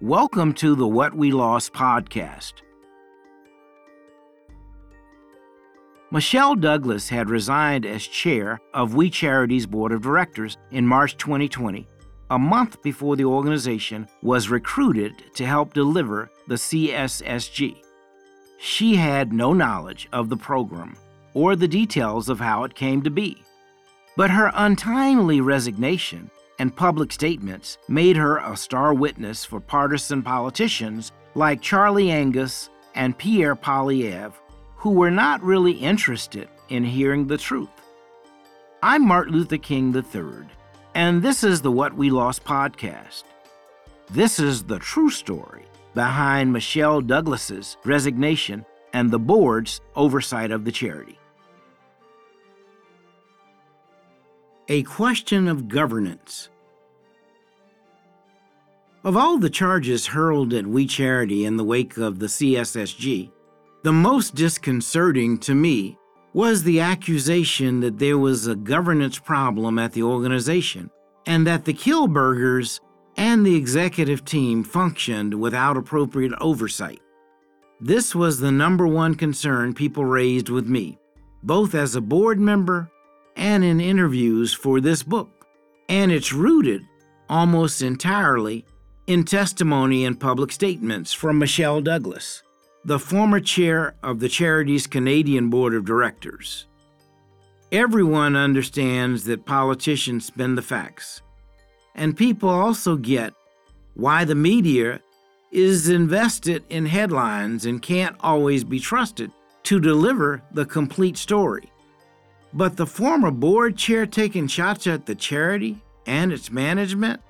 Welcome to the What We Lost podcast. Michelle Douglas had resigned as chair of We Charity's board of directors in March 2020, a month before the organization was recruited to help deliver the CSSG. She had no knowledge of the program or the details of how it came to be. But her untimely resignation and public statements made her a star witness for partisan politicians like Charlie Angus and Pierre Poilievre, who were not really interested in hearing the truth. I'm Martin Luther King III, and this is the What We Lost podcast. This is the true story behind Michelle Douglas's resignation and the board's oversight of the charity. A question of governance. Of all the charges hurled at We Charity in the wake of the CSSG, the most disconcerting to me was the accusation that there was a governance problem at the organization and that the Kielburgers and the executive team functioned without appropriate oversight. This was the number one concern people raised with me, both as a board member and in interviews for this book. And it's rooted almost entirely in testimony and public statements from Michelle Douglas, the former chair of the charity's Canadian Board of Directors. Everyone understands that politicians spin the facts, and people also get why the media is invested in headlines and can't always be trusted to deliver the complete story. But the former board chair taking shots at the charity and its management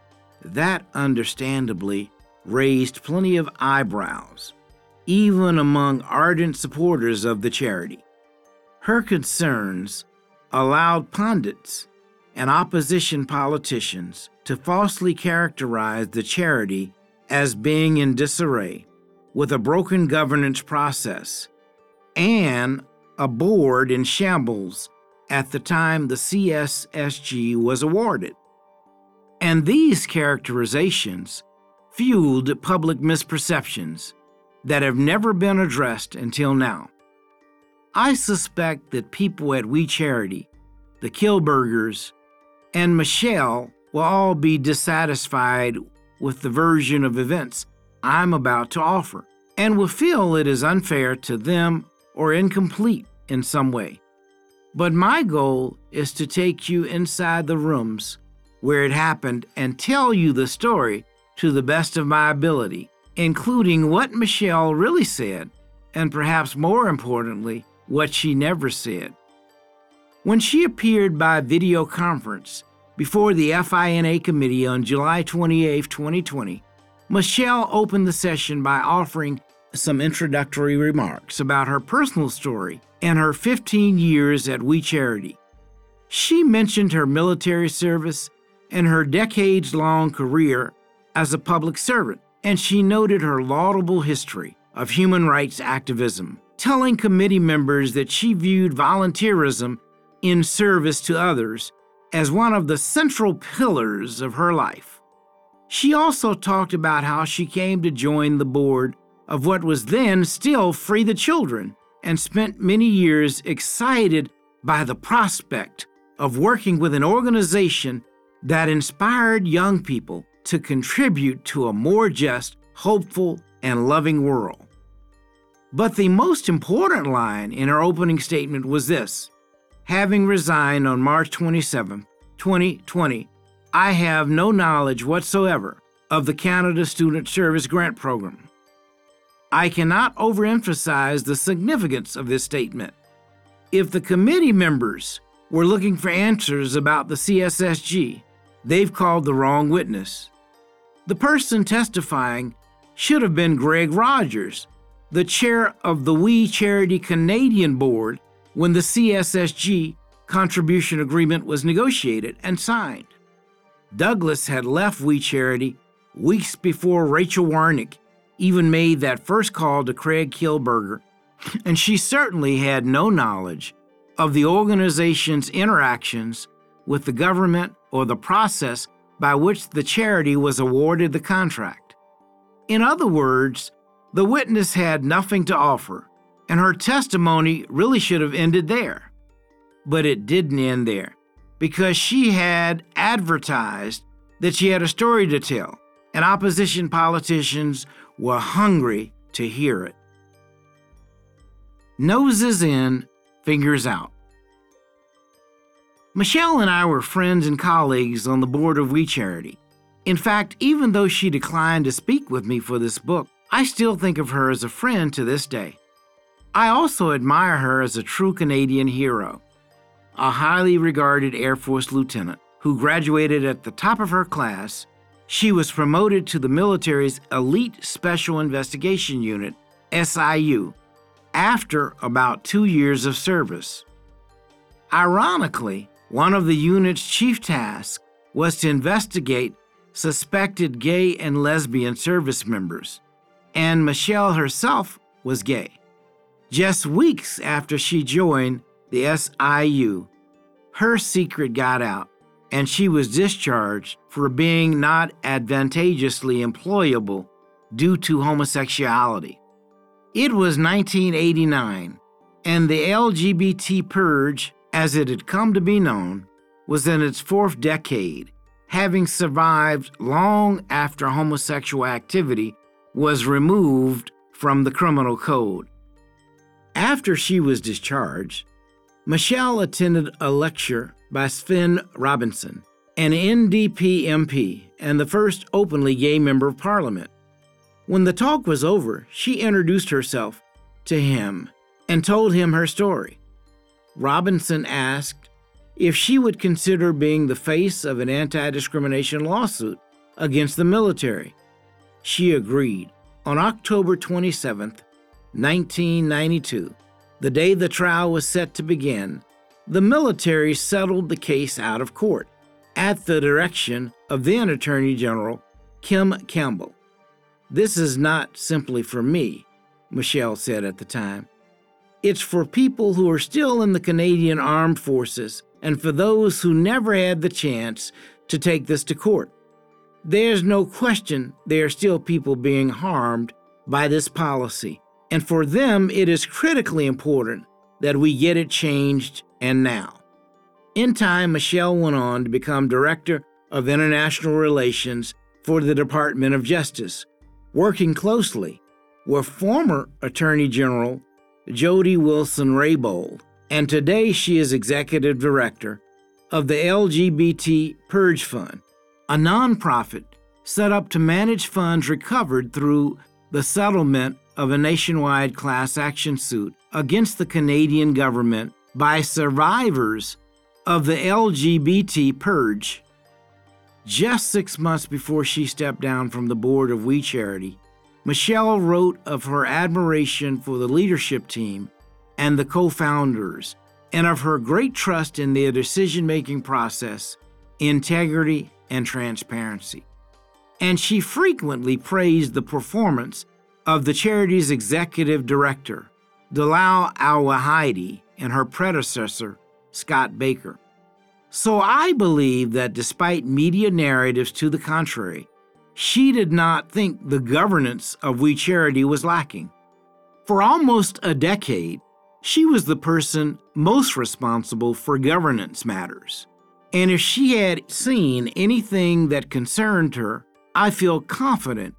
that understandably raised plenty of eyebrows, even among ardent supporters of the charity. Her concerns allowed pundits and opposition politicians to falsely characterize the charity as being in disarray, with a broken governance process, and a board in shambles at the time the CSSG was awarded. And these characterizations fueled public misperceptions that have never been addressed until now. I suspect that people at We Charity, the Kielburgers, and Michelle will all be dissatisfied with the version of events I'm about to offer and will feel it is unfair to them or incomplete in some way. But my goal is to take you inside the rooms where it happened and tell you the story to the best of my ability, including what Michelle really said, and perhaps more importantly, what she never said. When she appeared by video conference before the FINA committee on July 28, 2020, Michelle opened the session by offering some introductory remarks about her personal story and her 15 years at We Charity. She mentioned her military service and her decades long career as a public servant, and she noted her laudable history of human rights activism, telling committee members that she viewed volunteerism in service to others as one of the central pillars of her life. She also talked about how she came to join the board of what was then still Free the Children and spent many years excited by the prospect of working with an organization that inspired young people to contribute to a more just, hopeful, and loving world. But the most important line in her opening statement was this Having resigned on March 27, 2020, I have no knowledge whatsoever of the Canada Student Service Grant Program. I cannot overemphasize the significance of this statement. If the committee members were looking for answers about the CSSG, they've called the wrong witness. The person testifying should have been Greg Rogers, the chair of the We Charity Canadian Board when the CSSG contribution agreement was negotiated and signed. Douglas had left We Charity weeks before Rachel Wernick even made that first call to Craig Kielburger, and she certainly had no knowledge of the organization's interactions with the government or the process by which the charity was awarded the contract. In other words, the witness had nothing to offer, and her testimony really should have ended there. But it didn't end there because she had advertised that she had a story to tell, and opposition politicians were hungry to hear it. Noses in, fingers out. Michelle and I were friends and colleagues on the board of We Charity. In fact, even though she declined to speak with me for this book, I still think of her as a friend to this day. I also admire her as a true Canadian hero, a highly regarded Air Force lieutenant who graduated at the top of her class. She was promoted to the military's Elite Special Investigation Unit, SIU, after about two years of service. Ironically, one of the unit's chief tasks was to investigate suspected gay and lesbian service members, and Michelle herself was gay. Just weeks after she joined the SIU, her secret got out and she was discharged for being not advantageously employable due to homosexuality. It was 1989, and the LGBT purge as it had come to be known, was in its fourth decade, having survived long after homosexual activity was removed from the criminal code. After she was discharged, Michelle attended a lecture by Svend Robinson, an NDP MP and the first openly gay member of parliament. When the talk was over, she introduced herself to him and told him her story. Robinson asked if she would consider being the face of an anti discrimination lawsuit against the military. She agreed. On October 27, 1992, the day the trial was set to begin, the military settled the case out of court at the direction of then Attorney General Kim Campbell. This is not simply for me, Michelle said at the time. It's for people who are still in the Canadian Armed Forces and for those who never had the chance to take this to court. There's no question there are still people being harmed by this policy, and for them it is critically important that we get it changed and now. In time, Michelle went on to become Director of International Relations for the Department of Justice, working closely with former Attorney General Jody Wilson Raybould, and today she is executive director of the LGBT Purge Fund, a nonprofit set up to manage funds recovered through the settlement of a nationwide class action suit against the Canadian government by survivors of the LGBT purge. Just six months before she stepped down from the board of We Charity, Michelle wrote of her admiration for the leadership team and the co founders, and of her great trust in their decision making process, integrity, and transparency. And she frequently praised the performance of the charity's executive director, Dalal Al Waheidi, and her predecessor, Scott Baker. So I believe that despite media narratives to the contrary, she did not think the governance of We Charity was lacking. For almost a decade, she was the person most responsible for governance matters. And if she had seen anything that concerned her, I feel confident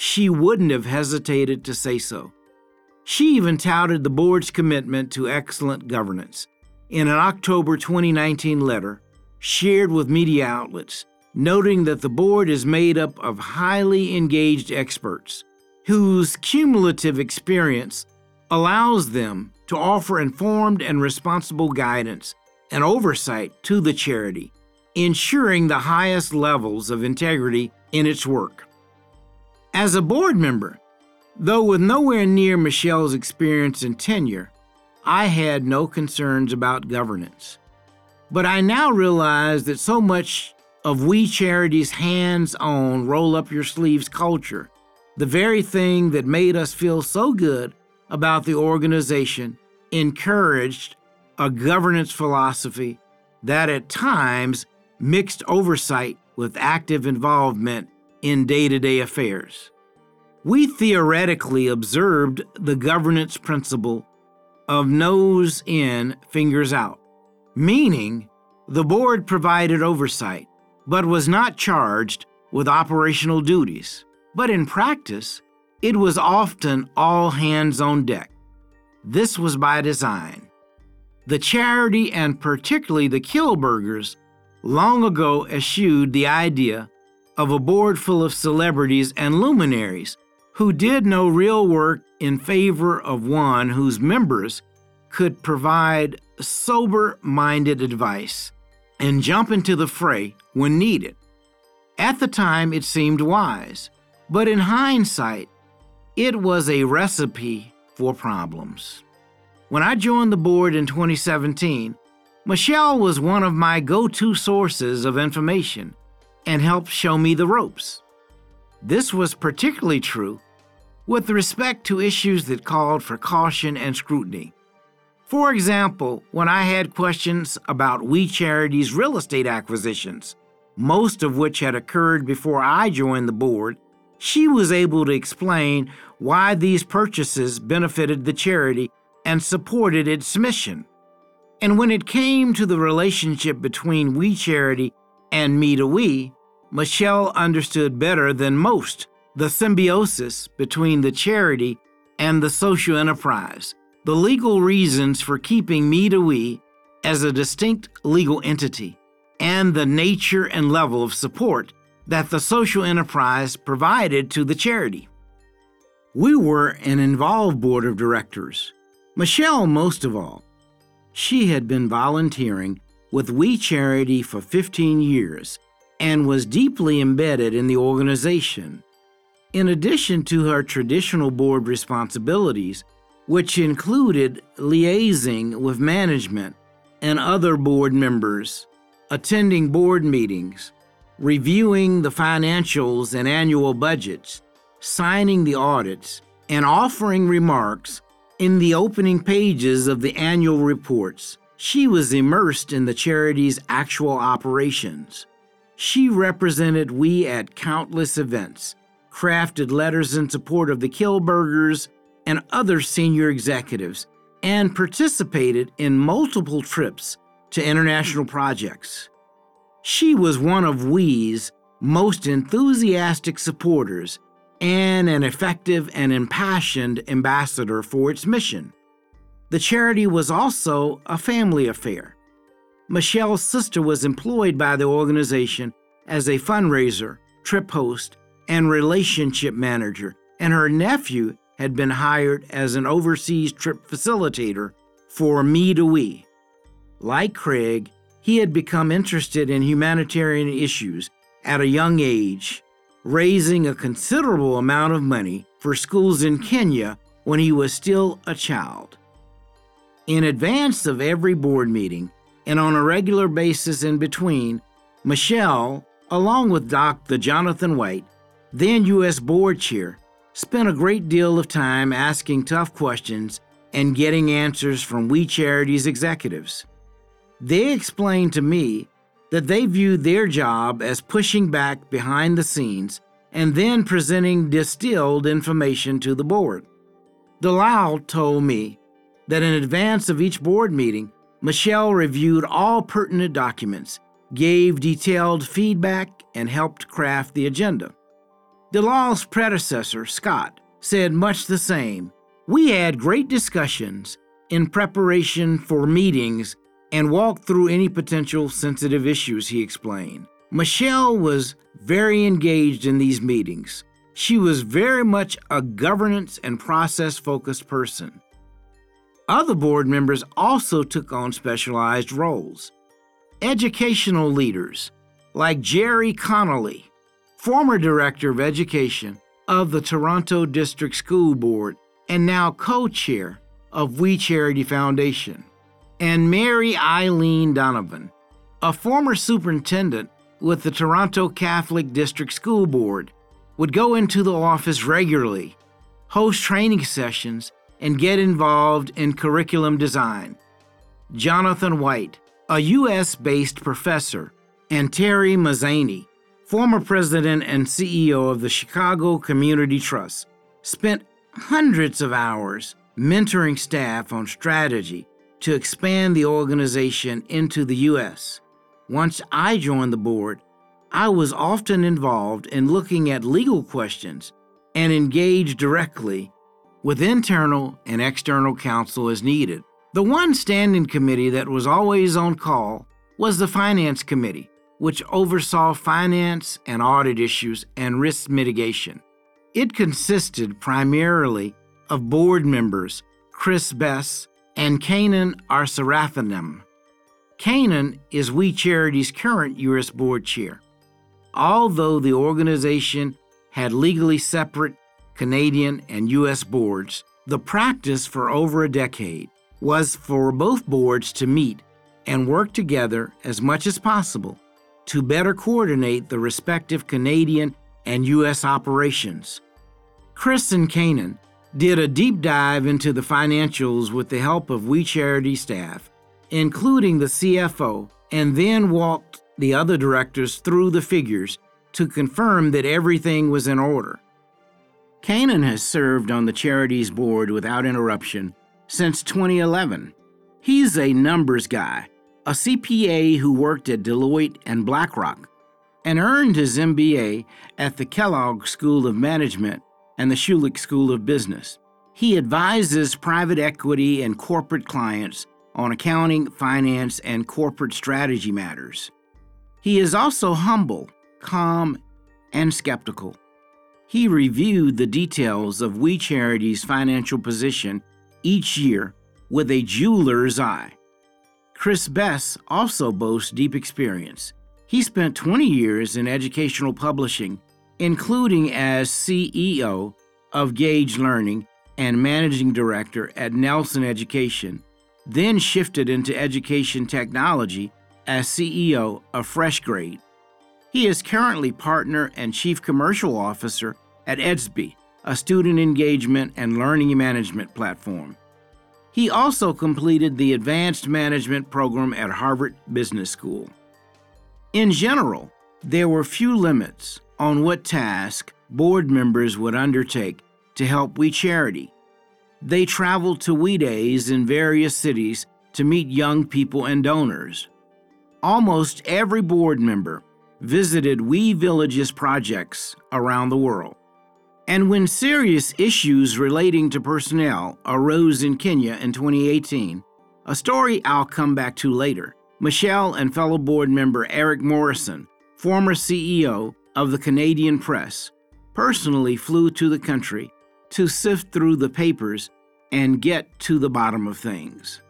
she wouldn't have hesitated to say so. She even touted the board's commitment to excellent governance. In an October 2019 letter shared with media outlets, noting that the board is made up of highly engaged experts whose cumulative experience allows them to offer informed and responsible guidance and oversight to the charity, ensuring the highest levels of integrity in its work. As a board member, though with nowhere near Michelle's experience and tenure, I had no concerns about governance. But I now realize that so much of We Charity's hands on, roll up your sleeves culture, the very thing that made us feel so good about the organization, encouraged a governance philosophy that at times mixed oversight with active involvement in day to day affairs. we theoretically observed the governance principle of nose in, fingers out, meaning the board provided oversight, but was not charged with operational duties. But in practice, it was often all hands on deck. This was by design. The charity, and particularly the Kielburgers, long ago eschewed the idea of a board full of celebrities and luminaries who did no real work in favor of one whose members could provide sober minded advice and jump into the fray when needed. At the time, it seemed wise, but in hindsight, it was a recipe for problems. When I joined the board in 2017, Michelle was one of my go to sources of information and helped show me the ropes. This was particularly true with respect to issues that called for caution and scrutiny. For example, when I had questions about We Charity's real estate acquisitions, most of which had occurred before I joined the board, she was able to explain why these purchases benefited the charity and supported its mission. And when it came to the relationship between We Charity and Me to We, Michelle understood better than most the symbiosis between the charity and the social enterprise, the legal reasons for keeping Me to We as a distinct legal entity, and the nature and level of support that the social enterprise provided to the charity. We were an involved board of directors. Michelle, most of all. She had been volunteering with We Charity for 15 years and was deeply embedded in the organization. In addition to her traditional board responsibilities, which included liaising with management and other board members, attending board meetings, reviewing the financials and annual budgets, signing the audits, and offering remarks in the opening pages of the annual reports, she was immersed in the charity's actual operations. She represented we at countless events, crafted letters in support of the Kielburgers and other senior executives, and participated in multiple trips to international projects. She was one of WE's most enthusiastic supporters and an effective and impassioned ambassador for its mission. The charity was also a family affair. Michelle's sister was employed by the organization as a fundraiser, trip host, and relationship manager, and her nephew had been hired as an overseas trip facilitator for Me to We. Like Craig, he had become interested in humanitarian issues at a young age, raising a considerable amount of money for schools in Kenya when he was still a child. In advance of every board meeting and on a regular basis in between, Michelle, along with Dr. Jonathan White, then U.S. board chair, spent a great deal of time asking tough questions and getting answers from We Charities executives. They explained to me that they viewed their job as pushing back behind the scenes and then presenting distilled information to the board. Dalal told me that in advance of each board meeting, Michelle reviewed all pertinent documents, gave detailed feedback, and helped craft the agenda. Dalal's predecessor, Scott, said much the same. We had great discussions in preparation for meetings and walked through any potential sensitive issues, he explained. Michelle was very engaged in these meetings. She was very much a governance and process focused person. Other board members also took on specialized roles. Educational leaders, like Gerry Connelly, former director of education of the Toronto District School Board and now co chair of We Charity Foundation, and Mary Eileen Donovan, a former superintendent with the Toronto Catholic District School Board, would go into the office regularly, host training sessions, and get involved in curriculum design. Jonathan White, a U.S. based professor, and Terry Mazany, former president and CEO of the Chicago Community Trust, spent hundreds of hours mentoring staff on strategy to expand the organization into the U.S. Once I joined the board, I was often involved in looking at legal questions and engaged directly with internal and external counsel as needed. The one standing committee that was always on call was the Finance Committee, which oversaw finance and audit issues and risk mitigation. It consisted primarily of board members Chris Besse and Kanan Arsarafinem. Kanan is We Charity's current U.S. board chair. Although the organization had legally separate Canadian and U.S. boards, the practice for over a decade was for both boards to meet and work together as much as possible to better coordinate the respective Canadian and U.S. operations. Chris and Kanan did a deep dive into the financials with the help of We Charity staff, including the CFO, and then walked the other directors through the figures to confirm that everything was in order. Kanan has served on the charity's board without interruption since 2011. He's a numbers guy a CPA who worked at Deloitte and BlackRock, and earned his MBA at the Kellogg School of Management and the Schulich School of Business. He advises private equity and corporate clients on accounting, finance, and corporate strategy matters. He is also humble, calm, and skeptical. He reviewed the details of We Charity's financial position each year with a jeweler's eye. Chris Besse also boasts deep experience. He spent 20 years in educational publishing, including as CEO of Gage Learning and managing director at Nelson Education, then shifted into education technology as CEO of FreshGrade. He is currently partner and chief commercial officer at Edsby, a student engagement and learning management platform. He also completed the advanced management program at Harvard Business School. In general, there were few limits on what task board members would undertake to help We Charity. They traveled to We Days in various cities to meet young people and donors. Almost every board member visited We Villages projects around the world. And when serious issues relating to personnel arose in Kenya in 2018, a story I'll come back to later, Michelle and fellow board member Eric Morrison, former CEO of the Canadian Press, personally flew to the country to sift through the papers and get to the bottom of things.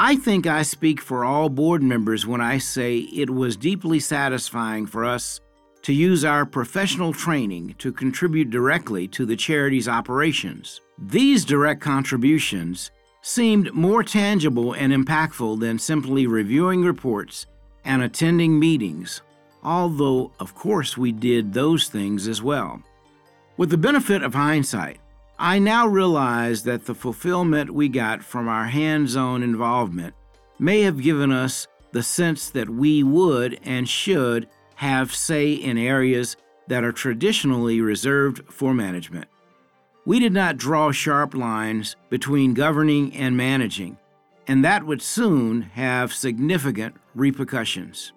I think I speak for all board members when I say it was deeply satisfying for us to use our professional training to contribute directly to the charity's operations. These direct contributions seemed more tangible and impactful than simply reviewing reports and attending meetings, although, of course, we did those things as well. With the benefit of hindsight, I now realize that the fulfillment we got from our hands on involvement may have given us the sense that we would and should have say in areas that are traditionally reserved for management. We did not draw sharp lines between governing and managing, and that would soon have significant repercussions.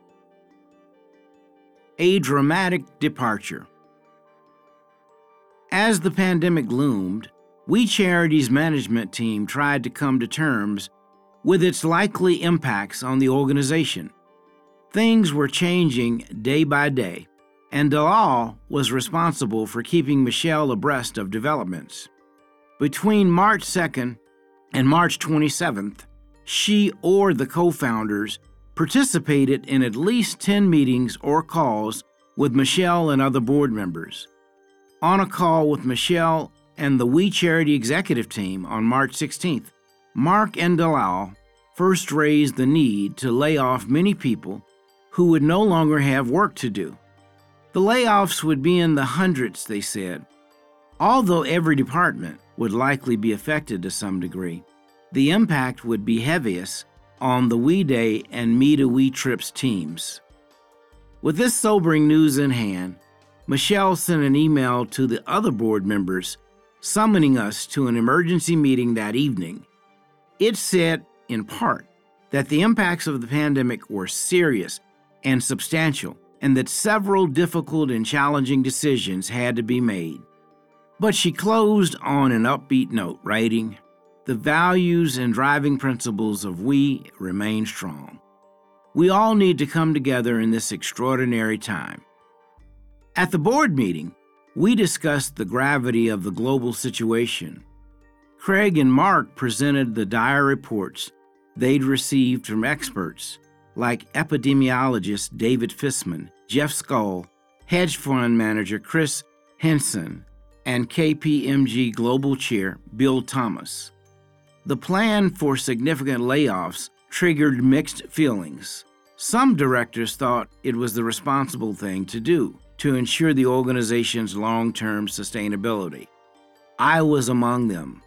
A dramatic departure. As the pandemic loomed, We Charity's management team tried to come to terms with its likely impacts on the organization. Things were changing day by day, and Dalal was responsible for keeping Michelle abreast of developments. Between March 2nd and March 27th, she or the co founders participated in at least 10 meetings or calls with Michelle and other board members. On a call with Michelle and the We Charity executive team on March 16th, Mark and Dalal first raised the need to lay off many people who would no longer have work to do. The layoffs would be in the hundreds, they said. Although every department would likely be affected to some degree, the impact would be heaviest on the We Day and Me to We Trips teams. With this sobering news in hand, Michelle sent an email to the other board members summoning us to an emergency meeting that evening. It said, in part, that the impacts of the pandemic were serious and substantial, and that several difficult and challenging decisions had to be made. But she closed on an upbeat note, writing, The values and driving principles of we remain strong. We all need to come together in this extraordinary time. At the board meeting, we discussed the gravity of the global situation. Craig and Mark presented the dire reports they'd received from experts like epidemiologist David Fisman, Jeff Skoll, hedge fund manager Chris Henson, and KPMG Global Chair Bill Thomas. The plan for significant layoffs triggered mixed feelings. Some directors thought it was the responsible thing to do to ensure the organization's long term sustainability. I was among them.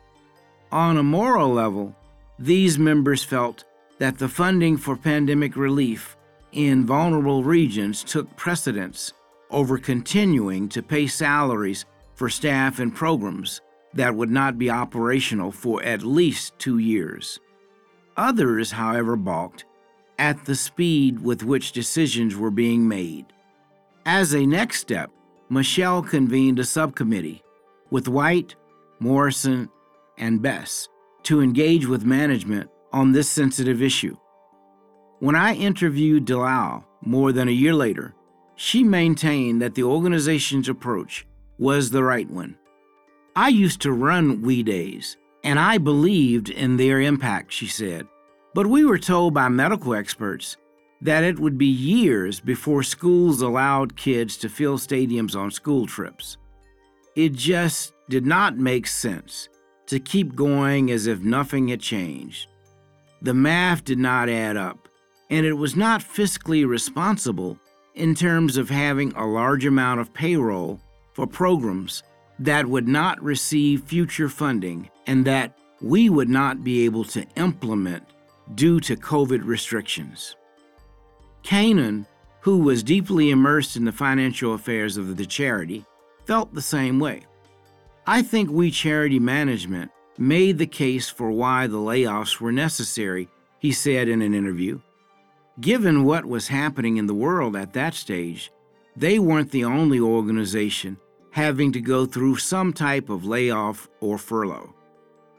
On a moral level, these members felt that the funding for pandemic relief in vulnerable regions took precedence over continuing to pay salaries for staff and programs that would not be operational for at least two years. Others, however, balked at the speed with which decisions were being made. As a next step, Michelle convened a subcommittee with White, Morrison, and Besse to engage with management on this sensitive issue. When I interviewed Dalal more than a year later, she maintained that the organization's approach was the right one. I used to run We Days, and I believed in their impact, she said. But we were told by medical experts that it would be years before schools allowed kids to fill stadiums on school trips. It just did not make sense to keep going as if nothing had changed. The math did not add up, and it was not fiscally responsible in terms of having a large amount of payroll for programs that would not receive future funding and that we would not be able to implement due to COVID restrictions. Kanan, who was deeply immersed in the financial affairs of the charity, felt the same way. I think we charity management made the case for why the layoffs were necessary, he said in an interview. Given what was happening in the world at that stage, they weren't the only organization having to go through some type of layoff or furlough.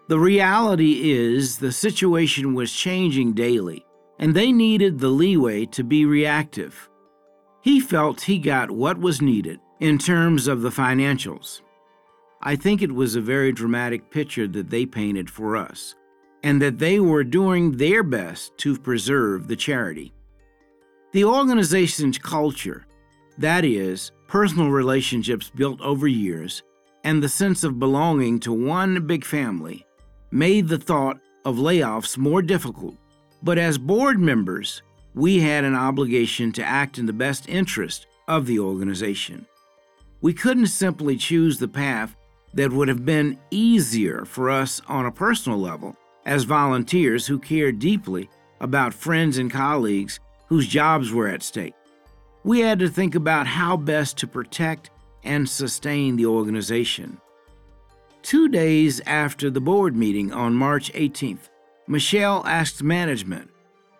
The reality is the situation was changing daily, and they needed the leeway to be reactive. He felt he got what was needed in terms of the financials. I think it was a very dramatic picture that they painted for us, and that they were doing their best to preserve the charity. The organization's culture, that is, personal relationships built over years, and the sense of belonging to one big family, made the thought of layoffs more difficult, but as board members, we had an obligation to act in the best interest of the organization. We couldn't simply choose the path that would have been easier for us on a personal level as volunteers who cared deeply about friends and colleagues whose jobs were at stake. We had to think about how best to protect and sustain the organization. Two days after the board meeting on March 18th, Michelle asked management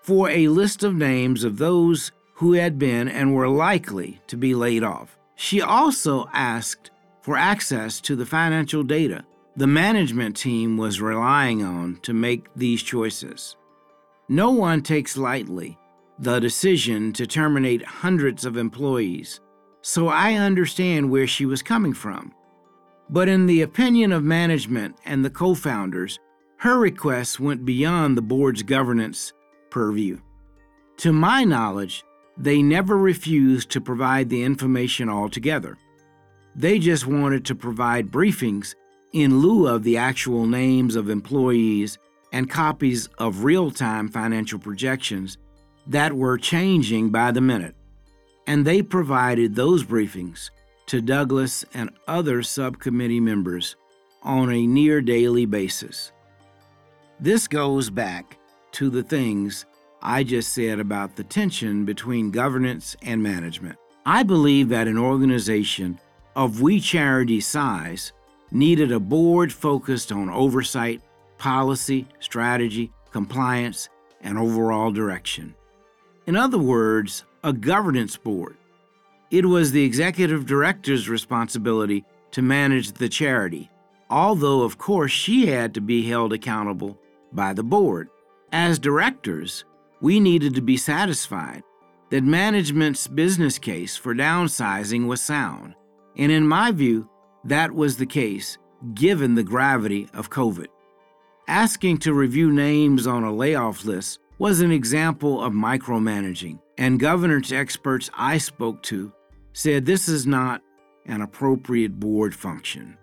for a list of names of those who had been and were likely to be laid off. She also asked for access to the financial data the management team was relying on to make these choices. No one takes lightly the decision to terminate hundreds of employees, so I understand where she was coming from. But in the opinion of management and the co founders, her requests went beyond the board's governance purview. To my knowledge, they never refused to provide the information altogether. They just wanted to provide briefings in lieu of the actual names of employees and copies of real time financial projections that were changing by the minute. And they provided those briefings to Douglas and other subcommittee members on a near daily basis. This goes back to the things I just said about the tension between governance and management. I believe that an organization of We Charity size needed a board focused on oversight, policy, strategy, compliance, and overall direction. In other words, a governance board. It was the executive director's responsibility to manage the charity, although, of course, she had to be held accountable by the board. As directors, we needed to be satisfied that management's business case for downsizing was sound. And in my view, that was the case given the gravity of COVID. Asking to review names on a layoff list was an example of micromanaging, and governance experts I spoke to said this is not an appropriate board function.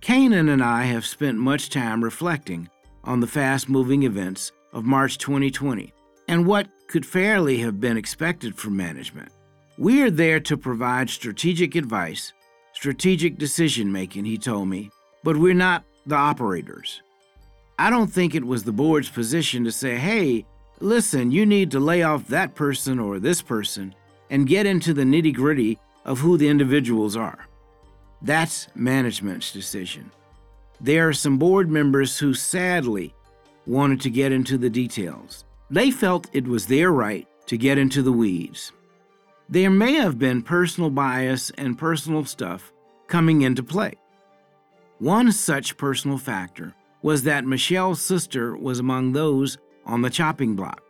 Kanan and I have spent much time reflecting on the fast moving events of March 2020 and what could fairly have been expected from management. We are there to provide strategic advice, strategic decision making, he told me, but we're not the operators. I don't think it was the board's position to say, hey, listen, you need to lay off that person or this person and get into the nitty gritty of who the individuals are. That's management's decision. There are some board members who sadly wanted to get into the details. They felt it was their right to get into the weeds. There may have been personal bias and personal stuff coming into play. One such personal factor was that Michelle's sister was among those on the chopping block.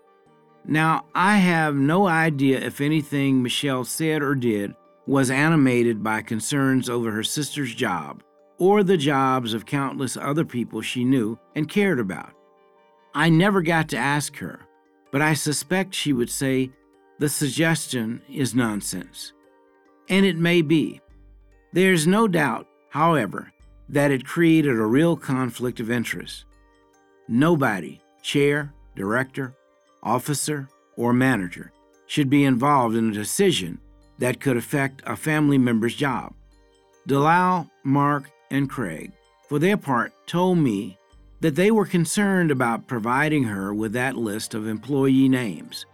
Now, I have no idea if anything Michelle said or did was animated by concerns over her sister's job or the jobs of countless other people she knew and cared about. I never got to ask her, but I suspect she would say the suggestion is nonsense. And it may be. There's no doubt, however, that it created a real conflict of interest. Nobody, chair, director, officer, or manager, should be involved in a decision that could affect a family member's job. Dalal, Mark, and Craig, for their part, told me that they were concerned about providing her with that list of employee names.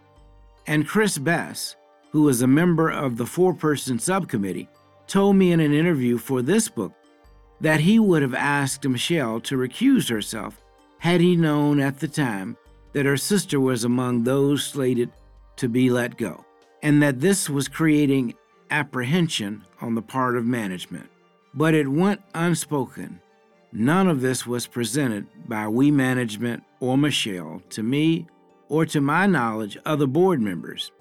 And Chris Besse, who was a member of the four person subcommittee, told me in an interview for this book that he would have asked Michelle to recuse herself had he known at the time that her sister was among those slated to be let go, and that this was creating apprehension on the part of management. But it went unspoken. None of this was presented by we management or Michelle to me or to my knowledge other board members.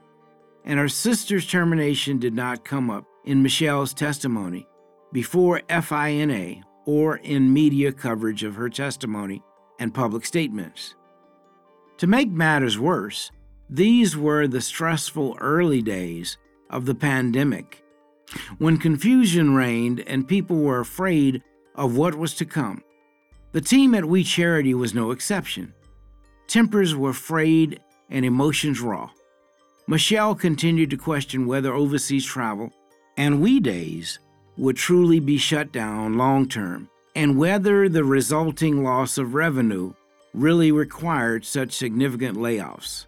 And her sister's termination did not come up in Michelle's testimony before FINA or in media coverage of her testimony and public statements. To make matters worse, these were the stressful early days of the pandemic, when confusion reigned and people were afraid of what was to come. The team at We Charity was no exception. Tempers were frayed and emotions raw. Michelle continued to question whether overseas travel and We Days would truly be shut down long term, and whether the resulting loss of revenue really required such significant layoffs.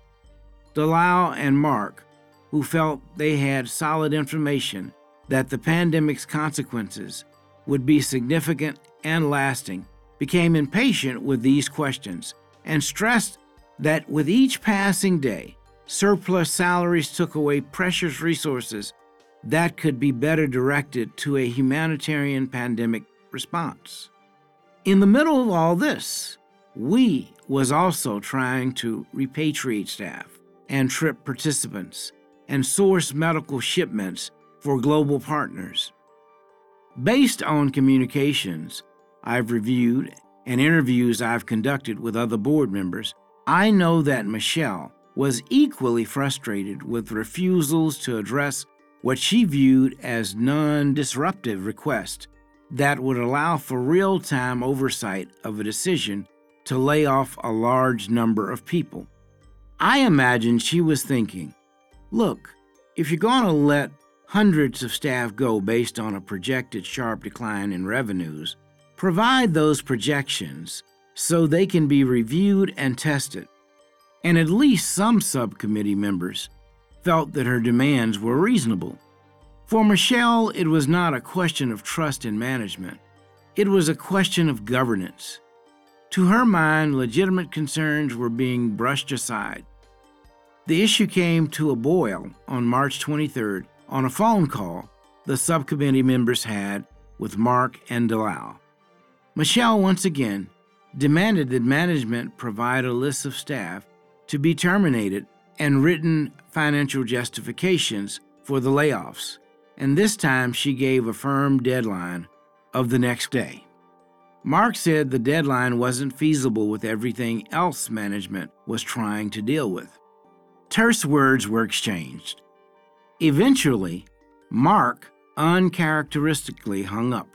Dalal and Mark, who felt they had solid information that the pandemic's consequences would be significant and lasting, became impatient with these questions and stressed that with each passing day, surplus salaries took away precious resources that could be better directed to a humanitarian pandemic response. In the middle of all this, we was also trying to repatriate staff and trip participants and source medical shipments for global partners. Based on communications I've reviewed and interviews I've conducted with other board members, I know that Michelle was equally frustrated with refusals to address what she viewed as non disruptive requests that would allow for real time oversight of a decision to lay off a large number of people. I imagine she was thinking, look, if you're going to let hundreds of staff go based on a projected sharp decline in revenues, provide those projections so they can be reviewed and tested. and at least some subcommittee members felt that her demands were reasonable. For Michelle, it was not a question of trust in management, it was a question of governance. To her mind, legitimate concerns were being brushed aside. The issue came to a boil on March 23rd on a phone call the subcommittee members had with Mark and Dalal. Michelle once again demanded that management provide a list of staff to be terminated and written financial justifications for the layoffs, and this time she gave a firm deadline of the next day. Mark said the deadline wasn't feasible with everything else management was trying to deal with. Terse words were exchanged. Eventually, Mark uncharacteristically hung up.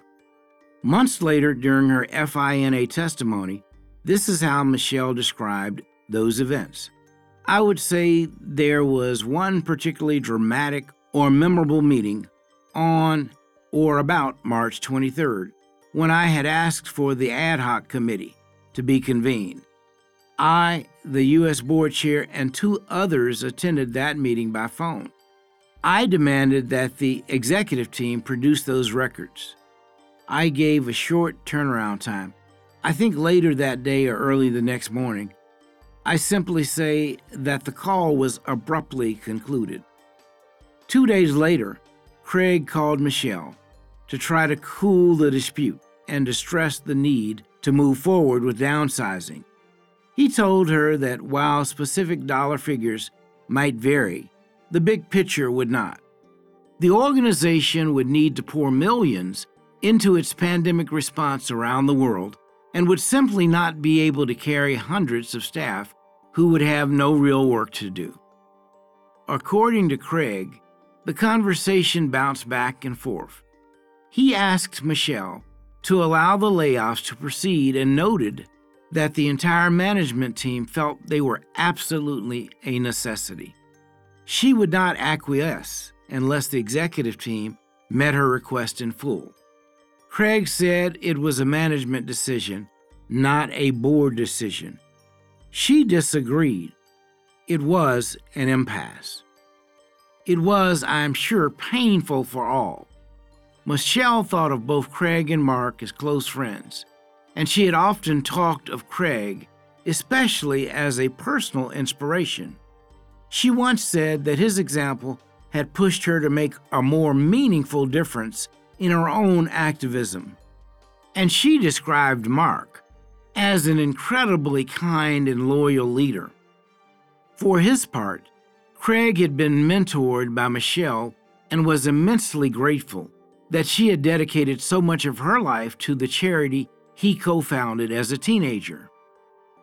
Months later, during her FINA testimony, this is how Michelle described those events. I would say there was one particularly dramatic or memorable meeting on or about March 23rd when I had asked for the ad hoc committee to be convened. I, the U.S. board chair, and two others attended that meeting by phone. I demanded that the executive team produce those records. I gave a short turnaround time. I think later that day or early the next morning, I simply say that the call was abruptly concluded. Two days later, Craig called Michelle to try to cool the dispute and to stress the need to move forward with downsizing. He told her that while specific dollar figures might vary, the big picture would not. The organization would need to pour millions into its pandemic response around the world and would simply not be able to carry hundreds of staff who would have no real work to do. According to Craig, the conversation bounced back and forth. He asked Michelle to allow the layoffs to proceed and noted that the entire management team felt they were absolutely a necessity. She would not acquiesce unless the executive team met her request in full. Craig said it was a management decision, not a board decision, she disagreed. It was an impasse. It was, I am sure, painful for all. Michelle thought of both Craig and Mark as close friends, and she had often talked of Craig, especially as a personal inspiration. She once said that his example had pushed her to make a more meaningful difference in her own activism. And she described Mark as an incredibly kind and loyal leader. For his part, Craig had been mentored by Michelle and was immensely grateful that she had dedicated so much of her life to the charity he co founded as a teenager.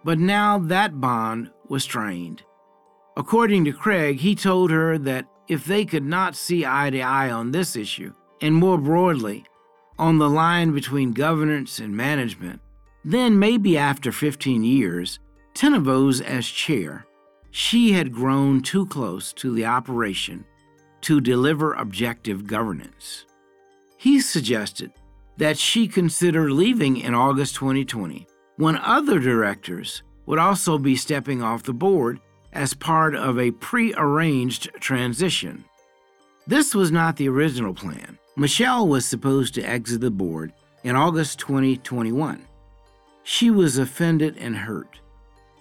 But now that bond was strained. According to Craig, he told her that if they could not see eye to eye on this issue, and more broadly, on the line between governance and management, then, maybe after 15 years, Tenevos as chair, she had grown too close to the operation to deliver objective governance. He suggested that she consider leaving in August 2020 when other directors would also be stepping off the board as part of a pre-arranged transition. This was not the original plan. Michelle was supposed to exit the board in August 2021. She was offended and hurt.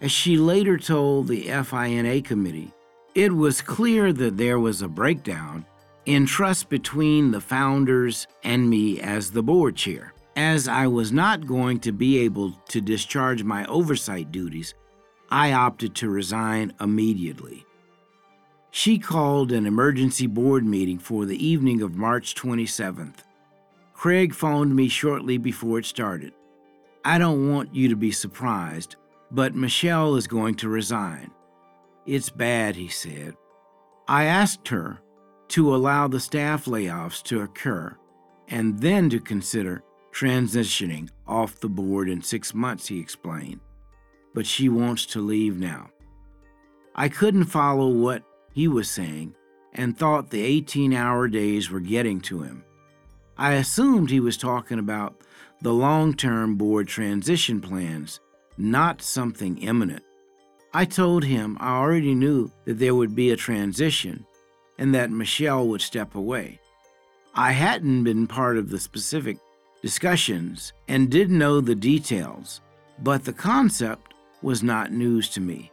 As she later told the FINA committee, it was clear that there was a breakdown in trust between the founders and me as the board chair. As I was not going to be able to discharge my oversight duties, I opted to resign immediately. She called an emergency board meeting for the evening of March 27th. Craig phoned me shortly before it started. I don't want you to be surprised, but Michelle is going to resign. It's bad, he said. I asked her to allow the staff layoffs to occur and then to consider transitioning off the board in six months, he explained. But she wants to leave now. I couldn't follow what he was saying and thought the 18 hour days were getting to him. I assumed he was talking about the long term board transition plans, not something imminent. I told him I already knew that there would be a transition and that Michelle would step away. I hadn't been part of the specific discussions and didn't know the details, but the concept was not news to me.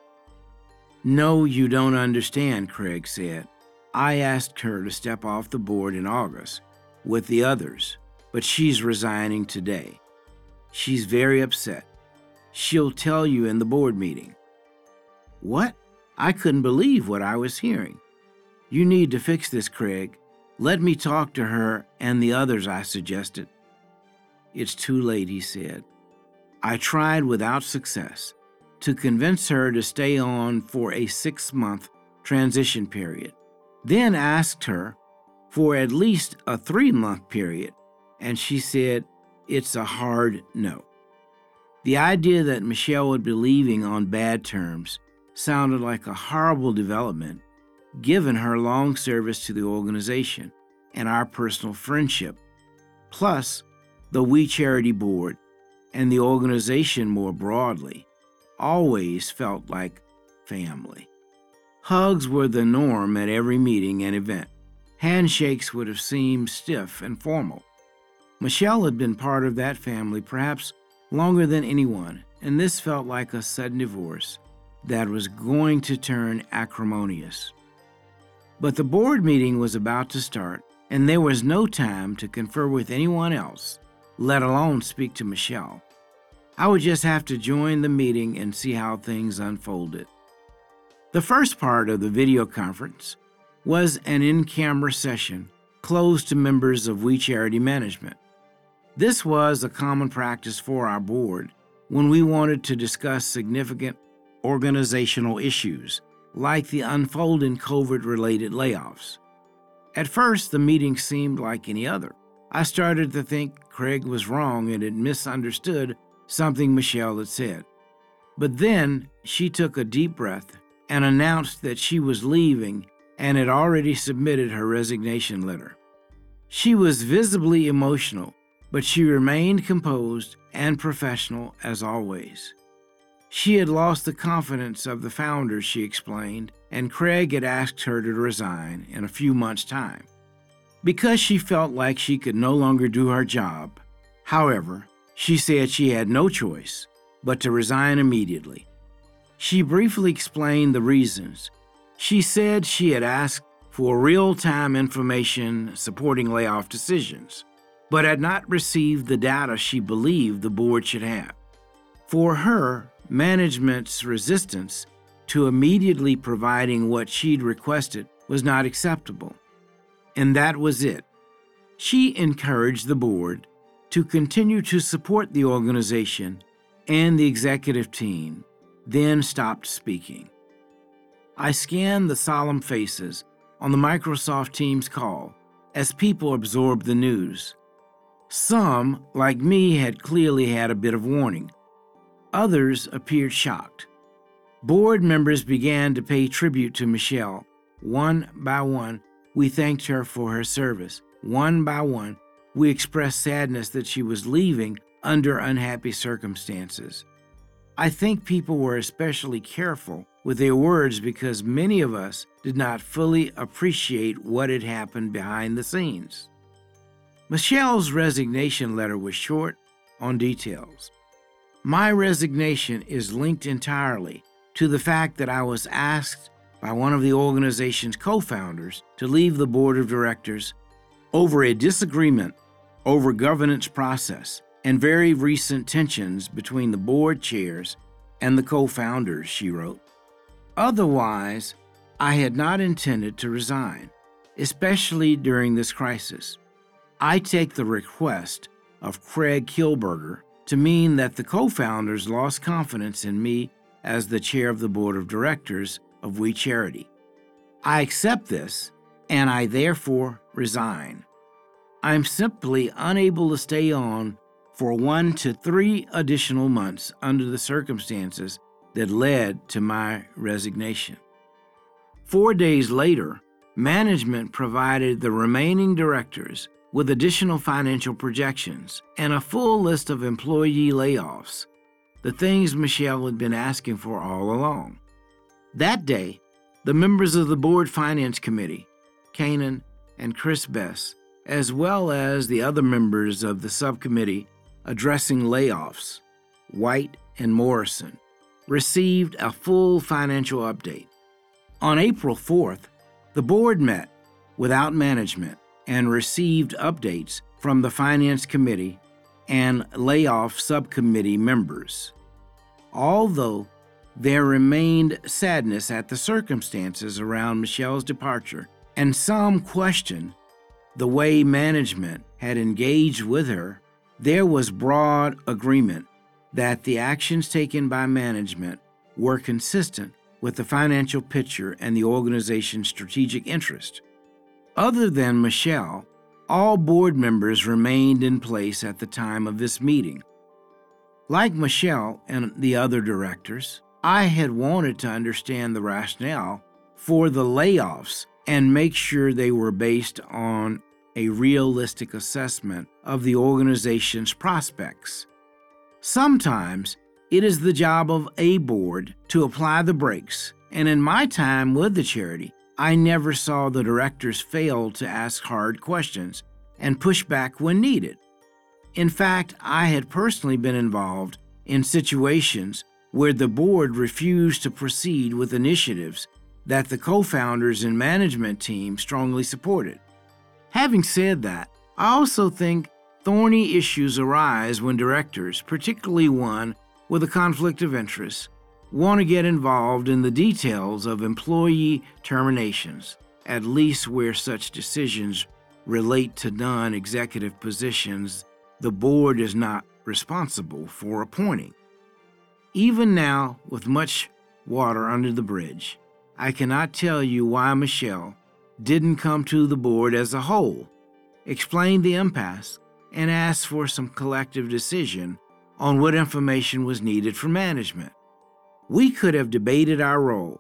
No, you don't understand, Craig said. I asked her to step off the board in August with the others, but she's resigning today. She's very upset. She'll tell you in the board meeting. What? I couldn't believe what I was hearing. You need to fix this, Craig. Let me talk to her and the others, I suggested. It's too late, he said. I tried without success to convince her to stay on for a six month transition period, then asked her for at least a three month period, and she said it's a hard no. The idea that Michelle would be leaving on bad terms sounded like a horrible development given her long service to the organization and our personal friendship, plus the We Charity Board and the organization more broadly, always felt like family. Hugs were the norm at every meeting and event. Handshakes would have seemed stiff and formal. Michelle had been part of that family perhaps longer than anyone, and this felt like a sudden divorce that was going to turn acrimonious. But the board meeting was about to start, and there was no time to confer with anyone else, let alone speak to Michelle. I would just have to join the meeting and see how things unfolded. The first part of the video conference was an in camera session closed to members of We Charity Management. This was a common practice for our board when we wanted to discuss significant organizational issues like the unfolding COVID related layoffs. At first, the meeting seemed like any other. I started to think Craig was wrong and had misunderstood something Michelle had said. But then she took a deep breath and announced that she was leaving and had already submitted her resignation letter. She was visibly emotional, but she remained composed and professional as always. She had lost the confidence of the founders, she explained, and Craig had asked her to resign in a few months' time. Because she felt like she could no longer do her job, however, she said she had no choice but to resign immediately. She briefly explained the reasons. She said she had asked for real time information supporting layoff decisions, but had not received the data she believed the board should have. For her, management's resistance to immediately providing what she'd requested was not acceptable. And that was it. She encouraged the board to continue to support the organization and the executive team, then stopped speaking. I scanned the solemn faces on the Microsoft Teams call as people absorbed the news. Some, like me, had clearly had a bit of warning Others appeared shocked. Board members began to pay tribute to Michelle. One by one, we thanked her for her service. One by one, we expressed sadness that she was leaving under unhappy circumstances. I think people were especially careful with their words because many of us did not fully appreciate what had happened behind the scenes. Michelle's resignation letter was short on details. My resignation is linked entirely to the fact that I was asked by one of the organization's co founders to leave the board of directors over a disagreement over governance process and very recent tensions between the board chairs and the co founders, she wrote. Otherwise, I had not intended to resign, especially during this crisis. I take the request of Craig Kielburger to mean that the co founders lost confidence in me as the chair of the board of directors of We Charity. I accept this, and I therefore resign. I'm simply unable to stay on for one to three additional months under the circumstances that led to my resignation. Four days later, management provided the remaining directors with additional financial projections and a full list of employee layoffs, the things Michelle had been asking for all along. That day, the members of the Board Finance Committee, Kanan and Chris Besse, as well as the other members of the subcommittee addressing layoffs, White and Morrison, received a full financial update. On April 4th, the board met without management and received updates from the Finance Committee and layoff subcommittee members. Although there remained sadness at the circumstances around Michelle's departure, and some questioned the way management had engaged with her, there was broad agreement that the actions taken by management were consistent with the financial picture and the organization's strategic interest. Other than Michelle, all board members remained in place at the time of this meeting. Like Michelle and the other directors, I had wanted to understand the rationale for the layoffs and make sure they were based on a realistic assessment of the organization's prospects. Sometimes it is the job of a board to apply the brakes, and in my time with the charity, I never saw the directors fail to ask hard questions and push back when needed. In fact, I had personally been involved in situations where the board refused to proceed with initiatives that the co founders and management team strongly supported. Having said that, I also think thorny issues arise when directors, particularly one with a conflict of interest, want to get involved in the details of employee terminations, at least where such decisions relate to non executive positions the board is not responsible for appointing. Even now, with much water under the bridge, I cannot tell you why Michelle didn't come to the board as a whole, explain the impasse, and ask for some collective decision on what information was needed for management. We could have debated our role,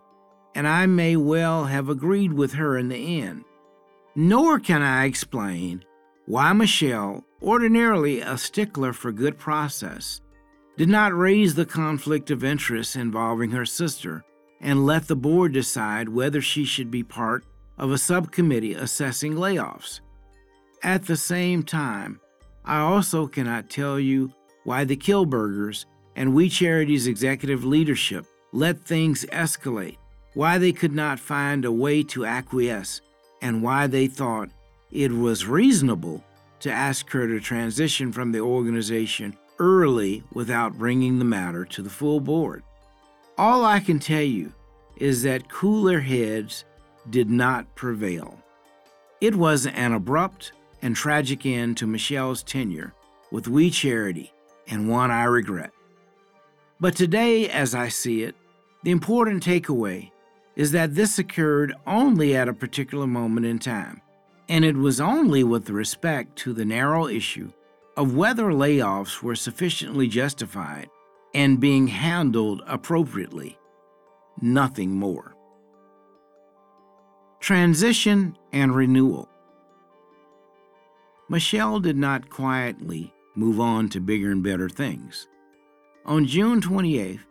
and I may well have agreed with her in the end. Nor can I explain why Michelle, ordinarily a stickler for good process, did not raise the conflict of interest involving her sister and let the board decide whether she should be part of a subcommittee assessing layoffs. At the same time, I also cannot tell you why the Kielburgers and We Charity's executive leadership let things escalate, why they could not find a way to acquiesce, and why they thought it was reasonable to ask her to transition from the organization early without bringing the matter to the full board. All I can tell you is that cooler heads did not prevail. It was an abrupt and tragic end to Michelle's tenure with We Charity, and one I regret. But today, as I see it, the important takeaway is that this occurred only at a particular moment in time, and it was only with respect to the narrow issue of whether layoffs were sufficiently justified and being handled appropriately, nothing more. Transition and renewal. Michelle did not quietly move on to bigger and better things. On June 28th,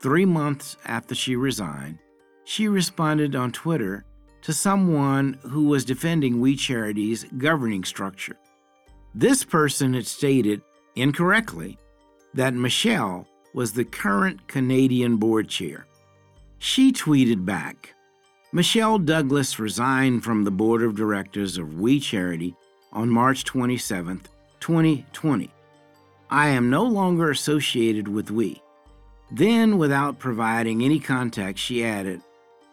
three months after she resigned, she responded on Twitter to someone who was defending We Charity's governing structure. This person had stated incorrectly that Michelle was the current Canadian board chair. She tweeted back Michelle Douglas resigned from the board of directors of We Charity on March 27, 2020. I am no longer associated with We. Then, without providing any context, she added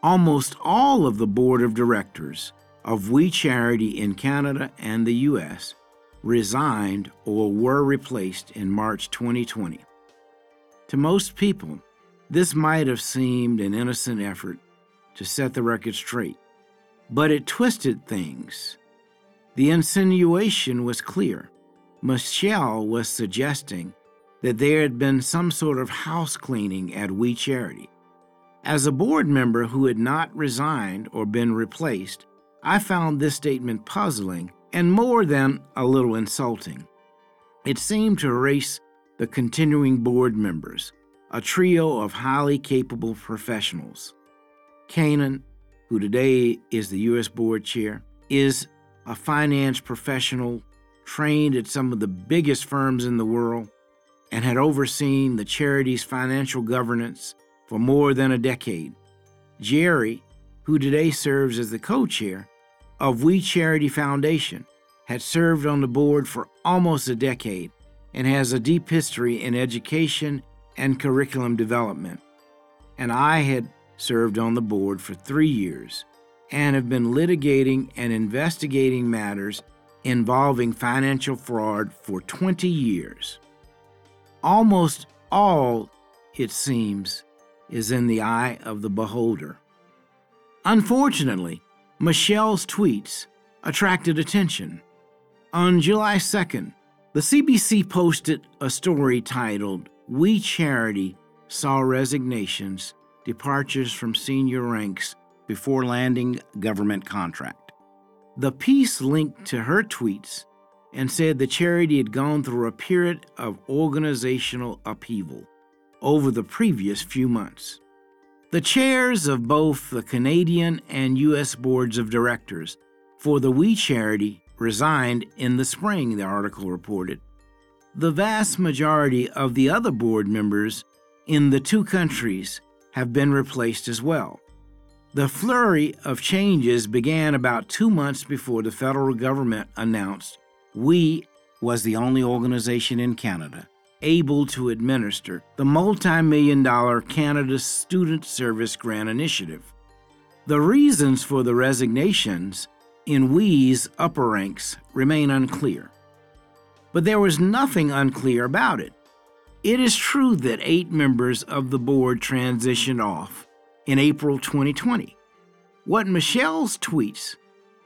Almost all of the board of directors of We Charity in Canada and the U.S resigned or were replaced in March 2020. To most people, this might have seemed an innocent effort to set the record straight, but it twisted things. The insinuation was clear. Michelle was suggesting that there had been some sort of house cleaning at We Charity. As a board member who had not resigned or been replaced, I found this statement puzzling and more than a little insulting. It seemed to erase the continuing board members, a trio of highly capable professionals. Kanan, who today is the U.S. board chair, is a finance professional trained at some of the biggest firms in the world and had overseen the charity's financial governance for more than a decade. Gerry, who today serves as the co chair of We Charity Foundation, had served on the board for almost a decade and has a deep history in education and curriculum development. And I had served on the board for three years and have been litigating and investigating matters involving financial fraud for 20 years. Almost all, it seems, is in the eye of the beholder. Unfortunately, Michelle's tweets attracted attention. On July 2nd, the CBC posted a story titled, We Charity Saw Resignations, Departures from Senior Ranks Before Landing Government Contract. The piece linked to her tweets and said the charity had gone through a period of organizational upheaval over the previous few months. The chairs of both the Canadian and U.S. boards of directors for the We Charity resigned in the spring, the article reported. The vast majority of the other board members in the two countries have been replaced as well. The flurry of changes began about two months before the federal government announced We was the only organization in Canada able to administer the multi million dollar Canada Student Service Grant Initiative. The reasons for the resignations in WE's upper ranks remain unclear. But there was nothing unclear about it. It is true that eight members of the board transitioned off in April 2020. What Michelle's tweets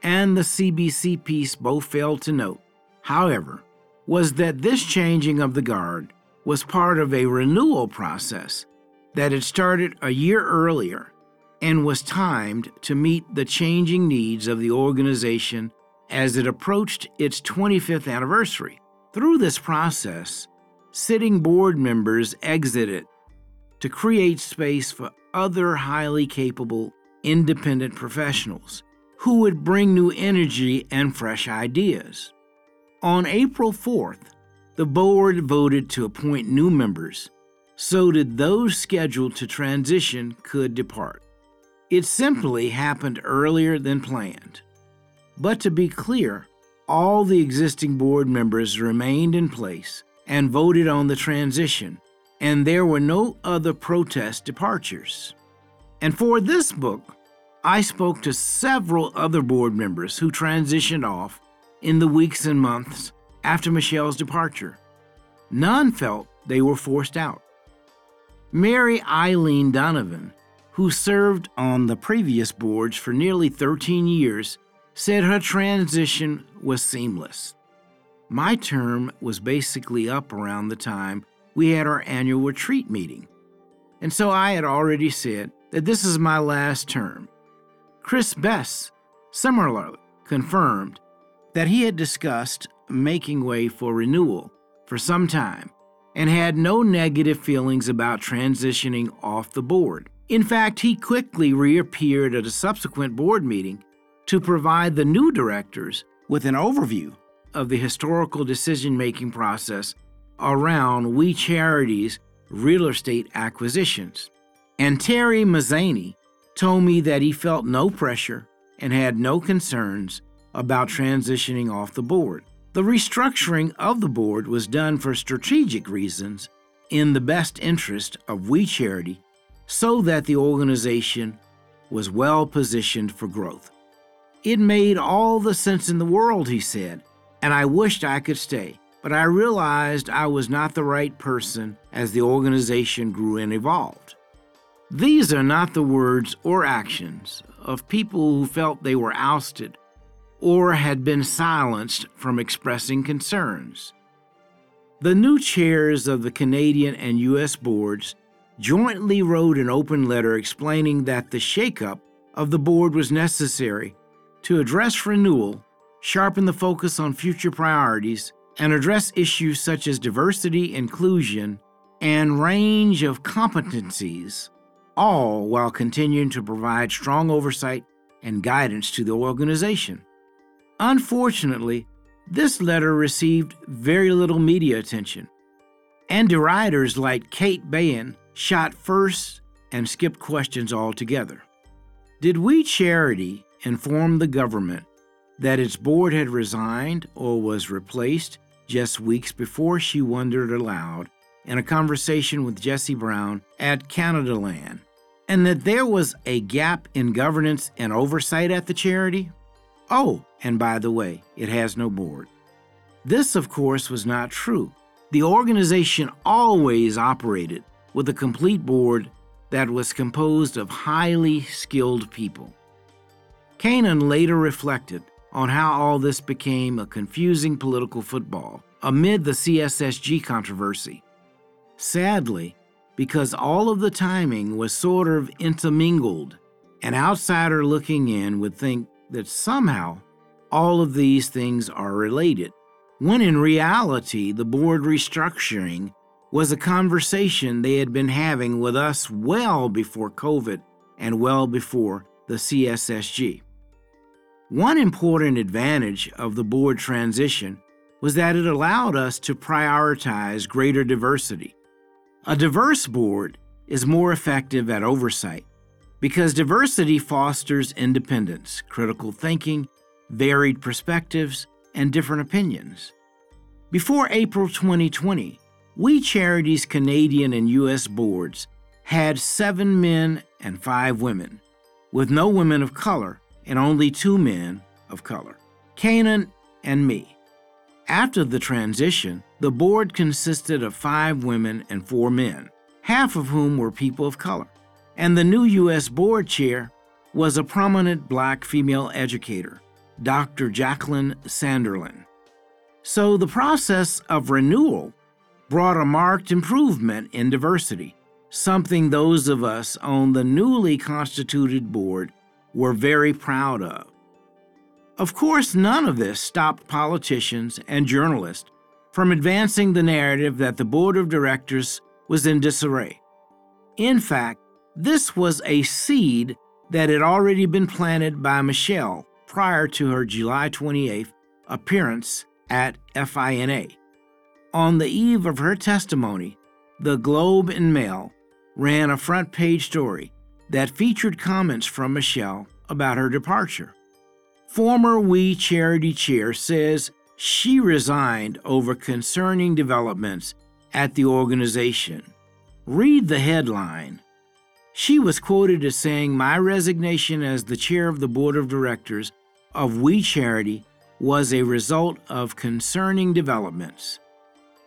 and the CBC piece both failed to note, however, was that this changing of the guard was part of a renewal process that had started a year earlier and was timed to meet the changing needs of the organization as it approached its 25th anniversary. Through this process, sitting board members exited to create space for other highly capable, independent professionals who would bring new energy and fresh ideas. On April 4th, the board voted to appoint new members so that those scheduled to transition could depart. It hmm. simply happened earlier than planned. But to be clear, all the existing board members remained in place and voted on the transition, and there were no other protest departures. And for this book, I spoke to several other board members who transitioned off in the weeks and months after Michelle's departure. None felt they were forced out. Mary Eileen Donovan, who served on the previous boards for nearly 13 years, said her transition was seamless. My term was basically up around the time we had our annual retreat meeting, and so I had already said that this is my last term. Chris Besse similarly confirmed that he had discussed making way for renewal for some time and had no negative feelings about transitioning off the board. In fact, he quickly reappeared at a subsequent board meeting to provide the new directors with an overview of the historical decision making process around We Charities real estate acquisitions. And Terry Mazany told me that he felt no pressure and had no concerns about transitioning off the board. The restructuring of the board was done for strategic reasons in the best interest of We Charity so that the organization was well positioned for growth. It made all the sense in the world, he said, and I wished I could stay, but I realized I was not the right person as the organization grew and evolved. These are not the words or actions of people who felt they were ousted or had been silenced from expressing concerns. The new chairs of the Canadian and U.S. boards jointly wrote an open letter explaining that the shakeup of the board was necessary to address renewal, sharpen the focus on future priorities, and address issues such as diversity, inclusion, and range of competencies all while continuing to provide strong oversight and guidance to the organization. Unfortunately, this letter received very little media attention, and deriders like Kate Bayan shot first and skipped questions altogether. Did We Charity inform the government that its board had resigned or was replaced just weeks before she wondered aloud in a conversation with Jesse Brown at Canadaland, and that there was a gap in governance and oversight at the charity? Oh, and by the way, it has no board. This, of course, was not true. The organization always operated with a complete board that was composed of highly skilled people. Kanan later reflected on how all this became a confusing political football amid the CSSG controversy. Sadly, because all of the timing was sort of intermingled, an outsider looking in would think that somehow all of these things are related, when in reality, the board restructuring was a conversation they had been having with us well before COVID and well before the CSSG. One important advantage of the board transition was that it allowed us to prioritize greater diversity. A diverse board is more effective at oversight because diversity fosters independence, critical thinking, varied perspectives, and different opinions. Before April 2020, We Charities Canadian and U.S. boards had seven men and five women, with no women of color and only two men of color Kanan and me. After the transition, the board consisted of five women and four men, half of whom were people of color. And the new U.S. board chair was a prominent black female educator, Dr. Jacqueline Sanderlin. So the process of renewal brought a marked improvement in diversity, something those of us on the newly constituted board were very proud of. Of course, none of this stopped politicians and journalists from advancing the narrative that the board of directors was in disarray. In fact, this was a seed that had already been planted by Michelle prior to her July 28th appearance at FINA. On the eve of her testimony, the Globe and Mail ran a front page story that featured comments from Michelle about her departure. Former We Charity Chair says she resigned over concerning developments at the organization. Read the headline. She was quoted as saying, My resignation as the chair of the board of directors of We Charity was a result of concerning developments.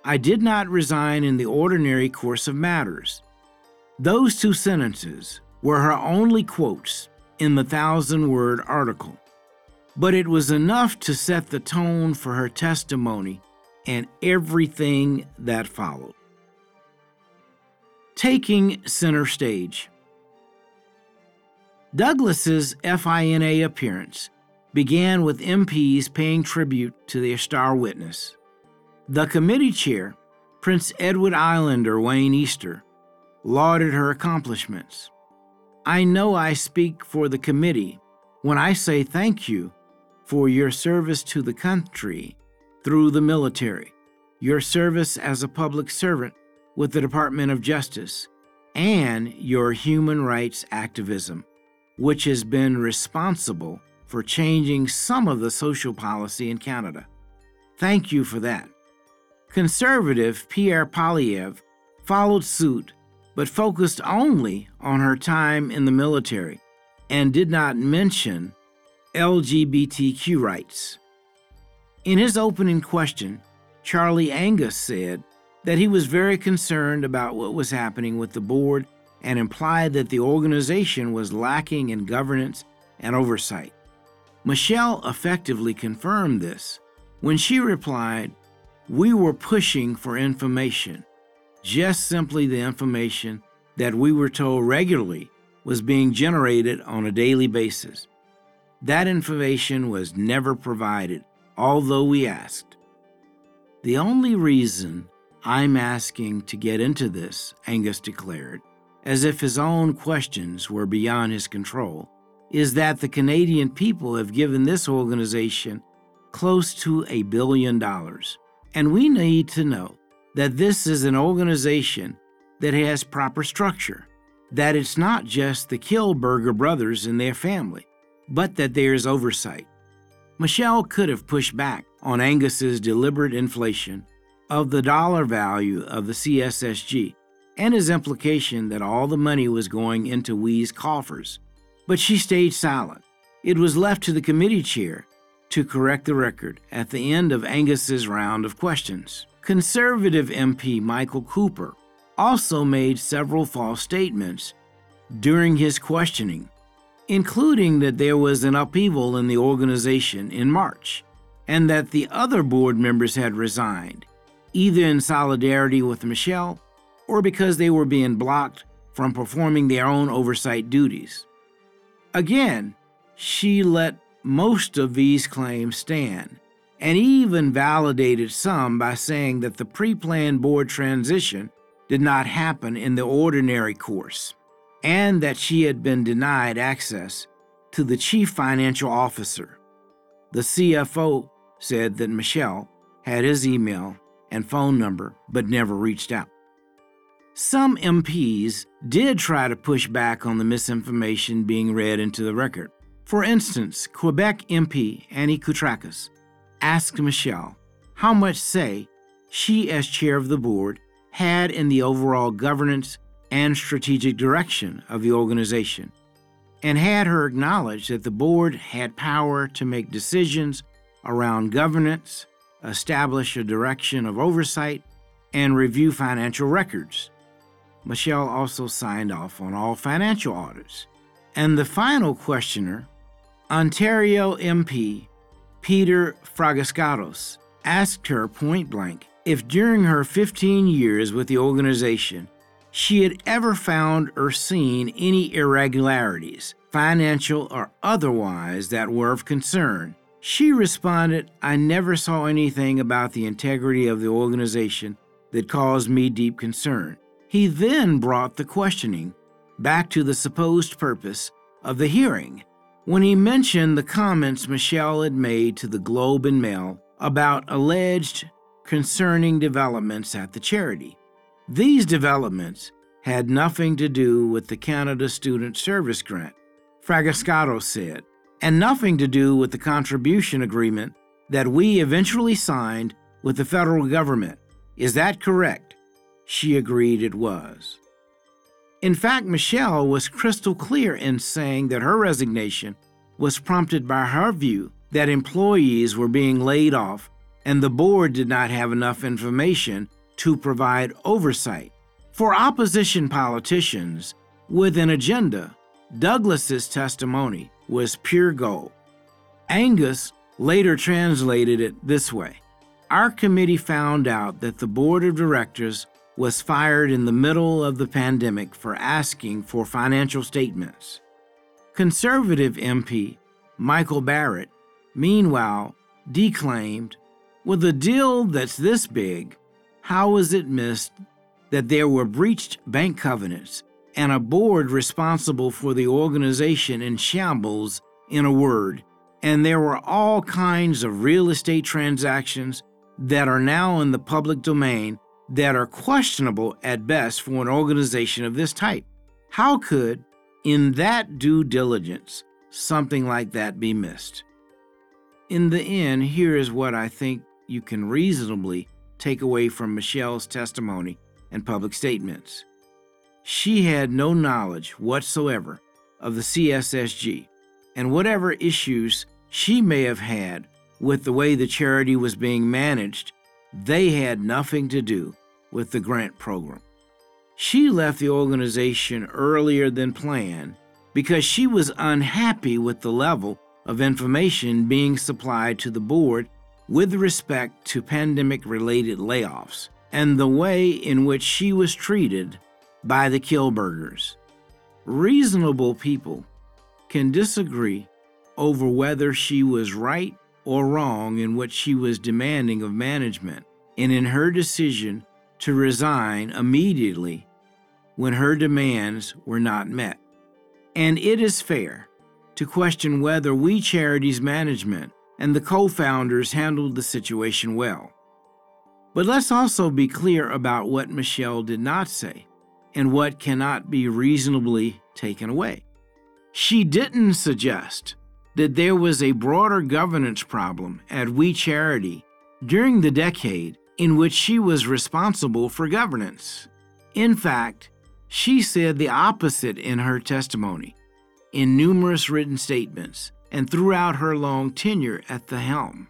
I did not resign in the ordinary course of matters. Those two sentences were her only quotes in the thousand word article but it was enough to set the tone for her testimony and everything that followed. Taking center stage. Douglas's FINA appearance began with MPs paying tribute to their star witness. The committee chair, Prince Edward Islander Wayne Easter, lauded her accomplishments. I know I speak for the committee when I say thank you for your service to the country through the military, your service as a public servant with the Department of Justice, and your human rights activism, which has been responsible for changing some of the social policy in Canada. Thank you for that. Conservative Pierre Poilievre followed suit but focused only on her time in the military and did not mention LGBTQ rights. In his opening question, Charlie Angus said that he was very concerned about what was happening with the board and implied that the organization was lacking in governance and oversight. Michelle effectively confirmed this when she replied, We were pushing for information, just simply the information that we were told regularly was being generated on a daily basis. That information was never provided, although we asked. The only reason I'm asking to get into this, Angus declared, as if his own questions were beyond his control, is that the Canadian people have given this organization close to a billion dollars. And we need to know that this is an organization that has proper structure, that it's not just the Kielburger brothers and their family, but that there's oversight. Michelle could have pushed back on Angus's deliberate inflation of the dollar value of the CSSG and his implication that all the money was going into WE's coffers, but she stayed silent. It was left to the committee chair to correct the record at the end of Angus's round of questions. Conservative MP Michael Cooper also made several false statements during his questioning, including that there was an upheaval in the organization in March and that the other board members had resigned, either in solidarity with Michelle or because they were being blocked from performing their own oversight duties. Again, she let most of these claims stand and even validated some by saying that the pre planned board transition did not happen in the ordinary course and that she had been denied access to the chief financial officer. The CFO said that Michelle had his email and phone number but never reached out. Some MPs did try to push back on the misinformation being read into the record. For instance, Quebec MP Annie Koutrakis asked Michelle how much say she, as chair of the board, had in the overall governance and strategic direction of the organization, and had her acknowledge that the board had power to make decisions around governance, establish a direction of oversight, and review financial records. Michelle also signed off on all financial audits. And the final questioner, Ontario MP Peter Fragiskatos, asked her point blank if during her 15 years with the organization she had ever found or seen any irregularities, financial or otherwise, that were of concern. She responded, I never saw anything about the integrity of the organization that caused me deep concern. He then brought the questioning back to the supposed purpose of the hearing when he mentioned the comments Michelle had made to the Globe and Mail about alleged concerning developments at the charity. These developments had nothing to do with the Canada Student Service Grant, Fragiskatos said, and nothing to do with the contribution agreement that we eventually signed with the federal government. Is that correct? She agreed it was. In fact, Michelle was crystal clear in saying that her resignation was prompted by her view that employees were being laid off and the board did not have enough information to provide oversight. For opposition politicians with an agenda, Douglas's testimony was pure gold. Angus later translated it this way Our committee found out that the board of directors was fired in the middle of the pandemic for asking for financial statements. Conservative MP Michael Barrett, meanwhile, declaimed With a deal that's this big, how is it missed that there were breached bank covenants and a board responsible for the organization in shambles, in a word, and there were all kinds of real estate transactions that are now in the public domain that are questionable at best for an organization of this type. How could, in that due diligence, something like that be missed? In the end, here is what I think you can reasonably take away from Michelle's testimony and public statements. She had no knowledge whatsoever of the CSSG, and whatever issues she may have had with the way the charity was being managed they had nothing to do with the grant program. She left the organization earlier than planned because she was unhappy with the level of information being supplied to the board with respect to pandemic related layoffs and the way in which she was treated by the Kielburgers. Reasonable people can disagree over whether she was right or wrong in what she was demanding of management, and in her decision to resign immediately when her demands were not met. And it is fair to question whether We Charity's management and the co founders handled the situation well. But let's also be clear about what Michelle did not say and what cannot be reasonably taken away. She didn't suggest that there was a broader governance problem at WE Charity during the decade in which she was responsible for governance. In fact, she said the opposite in her testimony, in numerous written statements, and throughout her long tenure at the helm.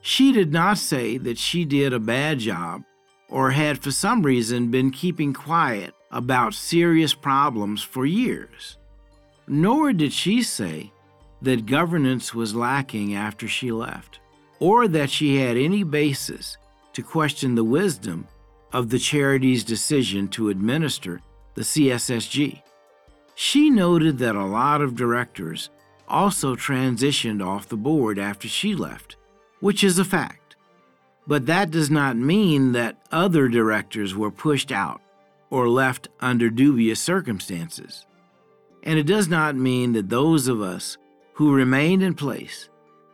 She did not say that she did a bad job or had for some reason been keeping quiet about serious problems for years. Nor did she say that governance was lacking after she left, or that she had any basis to question the wisdom of the charity's decision to administer the CSSG. She noted that a lot of directors also transitioned off the board after she left, which is a fact. But that does not mean that other directors were pushed out or left under dubious circumstances. And it does not mean that those of us who remained in place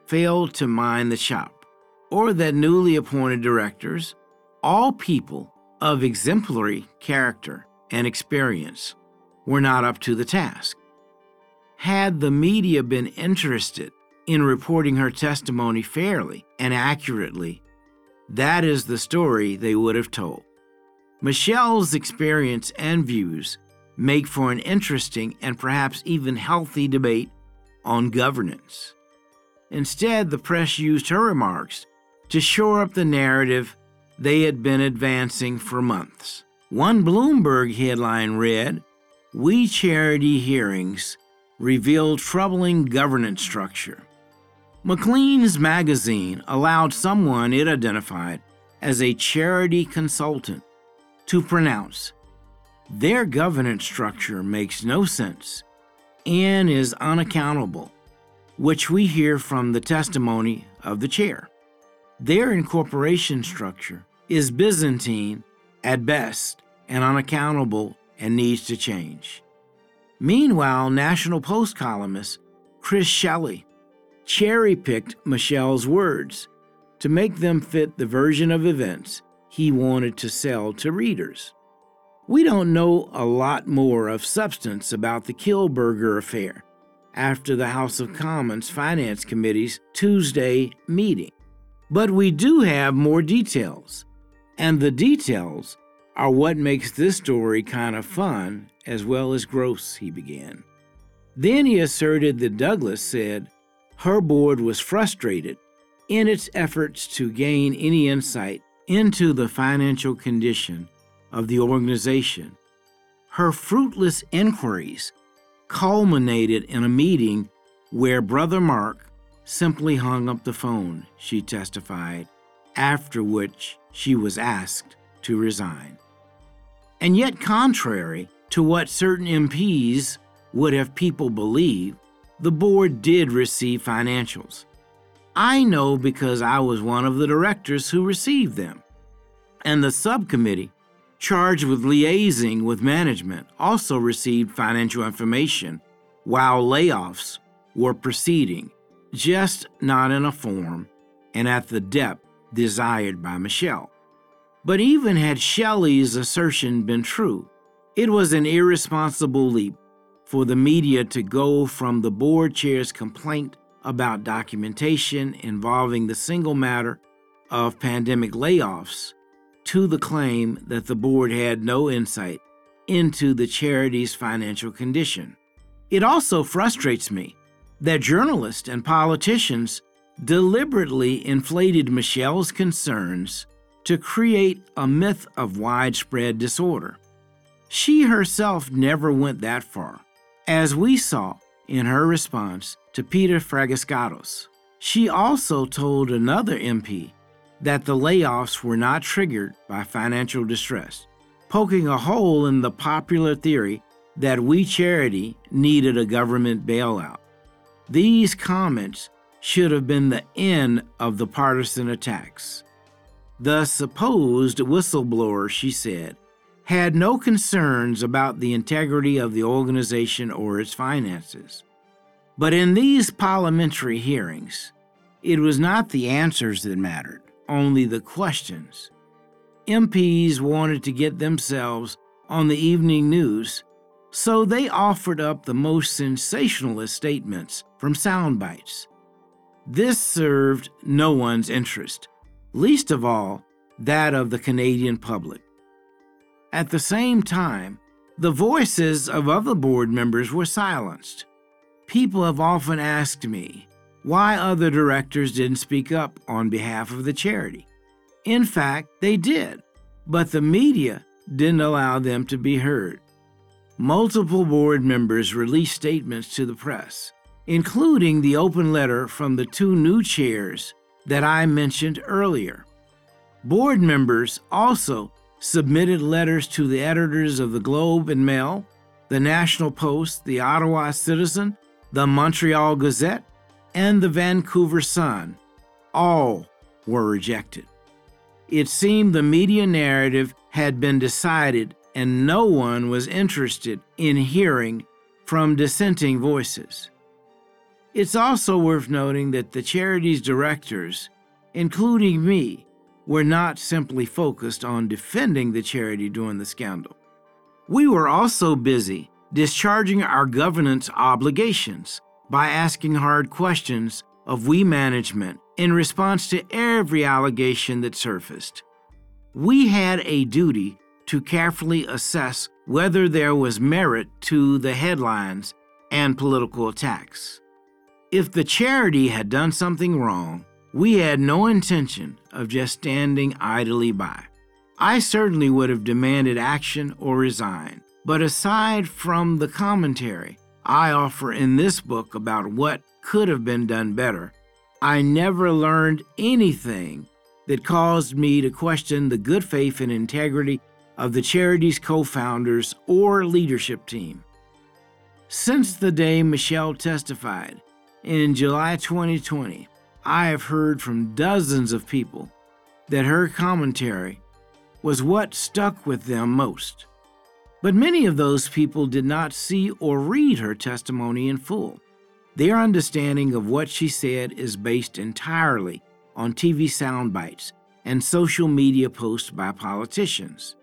failed to mind the shop, or that newly appointed directors, all people of exemplary character and experience, were not up to the task. Had the media been interested in reporting her testimony fairly and accurately, that is the story they would have told. Michelle's experience and views make for an interesting and perhaps even healthy debate on governance. Instead, the press used her remarks to shore up the narrative they had been advancing for months. One Bloomberg headline read WE Charity Hearings Reveal Troubling Governance Structure. Maclean's magazine allowed someone it identified as a charity consultant to pronounce their governance structure makes no sense and is unaccountable, which we hear from the testimony of the chair. Their incorporation structure is Byzantine at best and unaccountable and needs to change. Meanwhile, National Post columnist Chris Selley cherry picked Michelle's words to make them fit the version of events he wanted to sell to readers. We don't know a lot more of substance about the Kielburger affair after the House of Commons Finance Committee's Tuesday meeting, but we do have more details, and the details are what makes this story kind of fun as well as gross, he began. Then he asserted that Douglas said her board was frustrated in its efforts to gain any insight into the financial condition of the organization. Her fruitless inquiries culminated in a meeting where Brother Mark simply hung up the phone, she testified, after which she was asked to resign. And yet, contrary to what certain MPs would have people believe, the board did receive financials. I know because I was one of the directors who received them. And the subcommittee charged with liaising with management also received financial information while layoffs were proceeding, just not in a form and at the depth desired by Michelle. But even had Selley's assertion been true, it was an irresponsible leap for the media to go from the board chair's complaint about documentation involving the single matter of pandemic layoffs to the claim that the board had no insight into the charity's financial condition. It also frustrates me that journalists and politicians deliberately inflated Michelle's concerns to create a myth of widespread disorder. She herself never went that far, as we saw in her response to Peter Fragiskatos. She also told another MP that the layoffs were not triggered by financial distress, poking a hole in the popular theory that WE Charity needed a government bailout. These comments should have been the end of the partisan attacks. The supposed whistleblower, she said, had no concerns about the integrity of the organization or its finances. But in these parliamentary hearings, it was not the answers that mattered, only the questions. MPs wanted to get themselves on the evening news, so they offered up the most sensationalist statements from sound bites. This served no one's interest, least of all that of the Canadian public. At the same time, the voices of other board members were silenced. People have often asked me why other directors didn't speak up on behalf of the charity. In fact, they did, but the media didn't allow them to be heard. Multiple board members released statements to the press, including the open letter from the two new chairs that I mentioned earlier. Board members also submitted letters to the editors of the Globe and Mail, the National Post, the Ottawa Citizen, the Montreal Gazette, and the Vancouver Sun. All were rejected. It seemed the media narrative had been decided and no one was interested in hearing from dissenting voices. It's also worth noting that the charity's directors, including me, were not simply focused on defending the charity during the scandal. We were also busy discharging our governance obligations by asking hard questions of WE management in response to every allegation that surfaced. We had a duty to carefully assess whether there was merit to the headlines and political attacks. If the charity had done something wrong, we had no intention of just standing idly by. I certainly would have demanded action or resigned. But aside from the commentary I offer in this book about what could have been done better, I never learned anything that caused me to question the good faith and integrity of the charity's co founders or leadership team. Since the day Michelle testified in July 2020, I have heard from dozens of people that her commentary was what stuck with them most. But many of those people did not see or read her testimony in full. Their understanding of what she said is based entirely on TV sound bites and social media posts by politicians.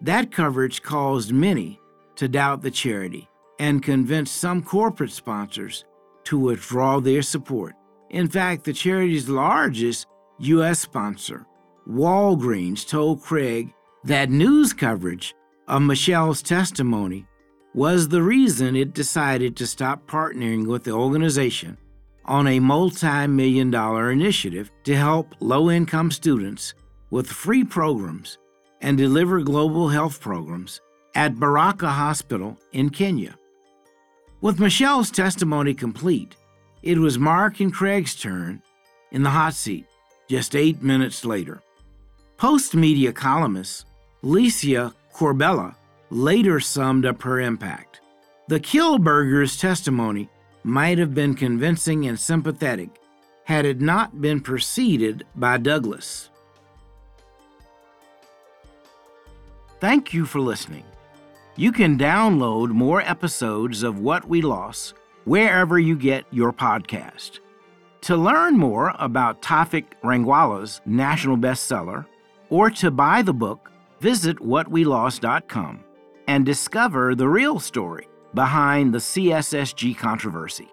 That coverage caused many to doubt the charity and convinced some corporate sponsors to withdraw their support. In fact, the charity's largest U.S. sponsor, Walgreens, told Craig that news coverage of Michelle's testimony was the reason it decided to stop partnering with the organization on a multi million dollar initiative to help low income students with free programs and deliver global health programs at Baraka Hospital in Kenya. With Michelle's testimony complete, it was Mark and Craig's turn in the hot seat just eight minutes later. Post media columnist Licia Corbella later summed up her impact. The Kielburgers' testimony might have been convincing and sympathetic had it not been preceded by Douglas. Thank you for listening. You can download more episodes of What We Lost wherever you get your podcast. To learn more about Tafik Rangwala's national bestseller, or to buy the book, visit whatwelost.com and discover the real story behind the CSSG controversy.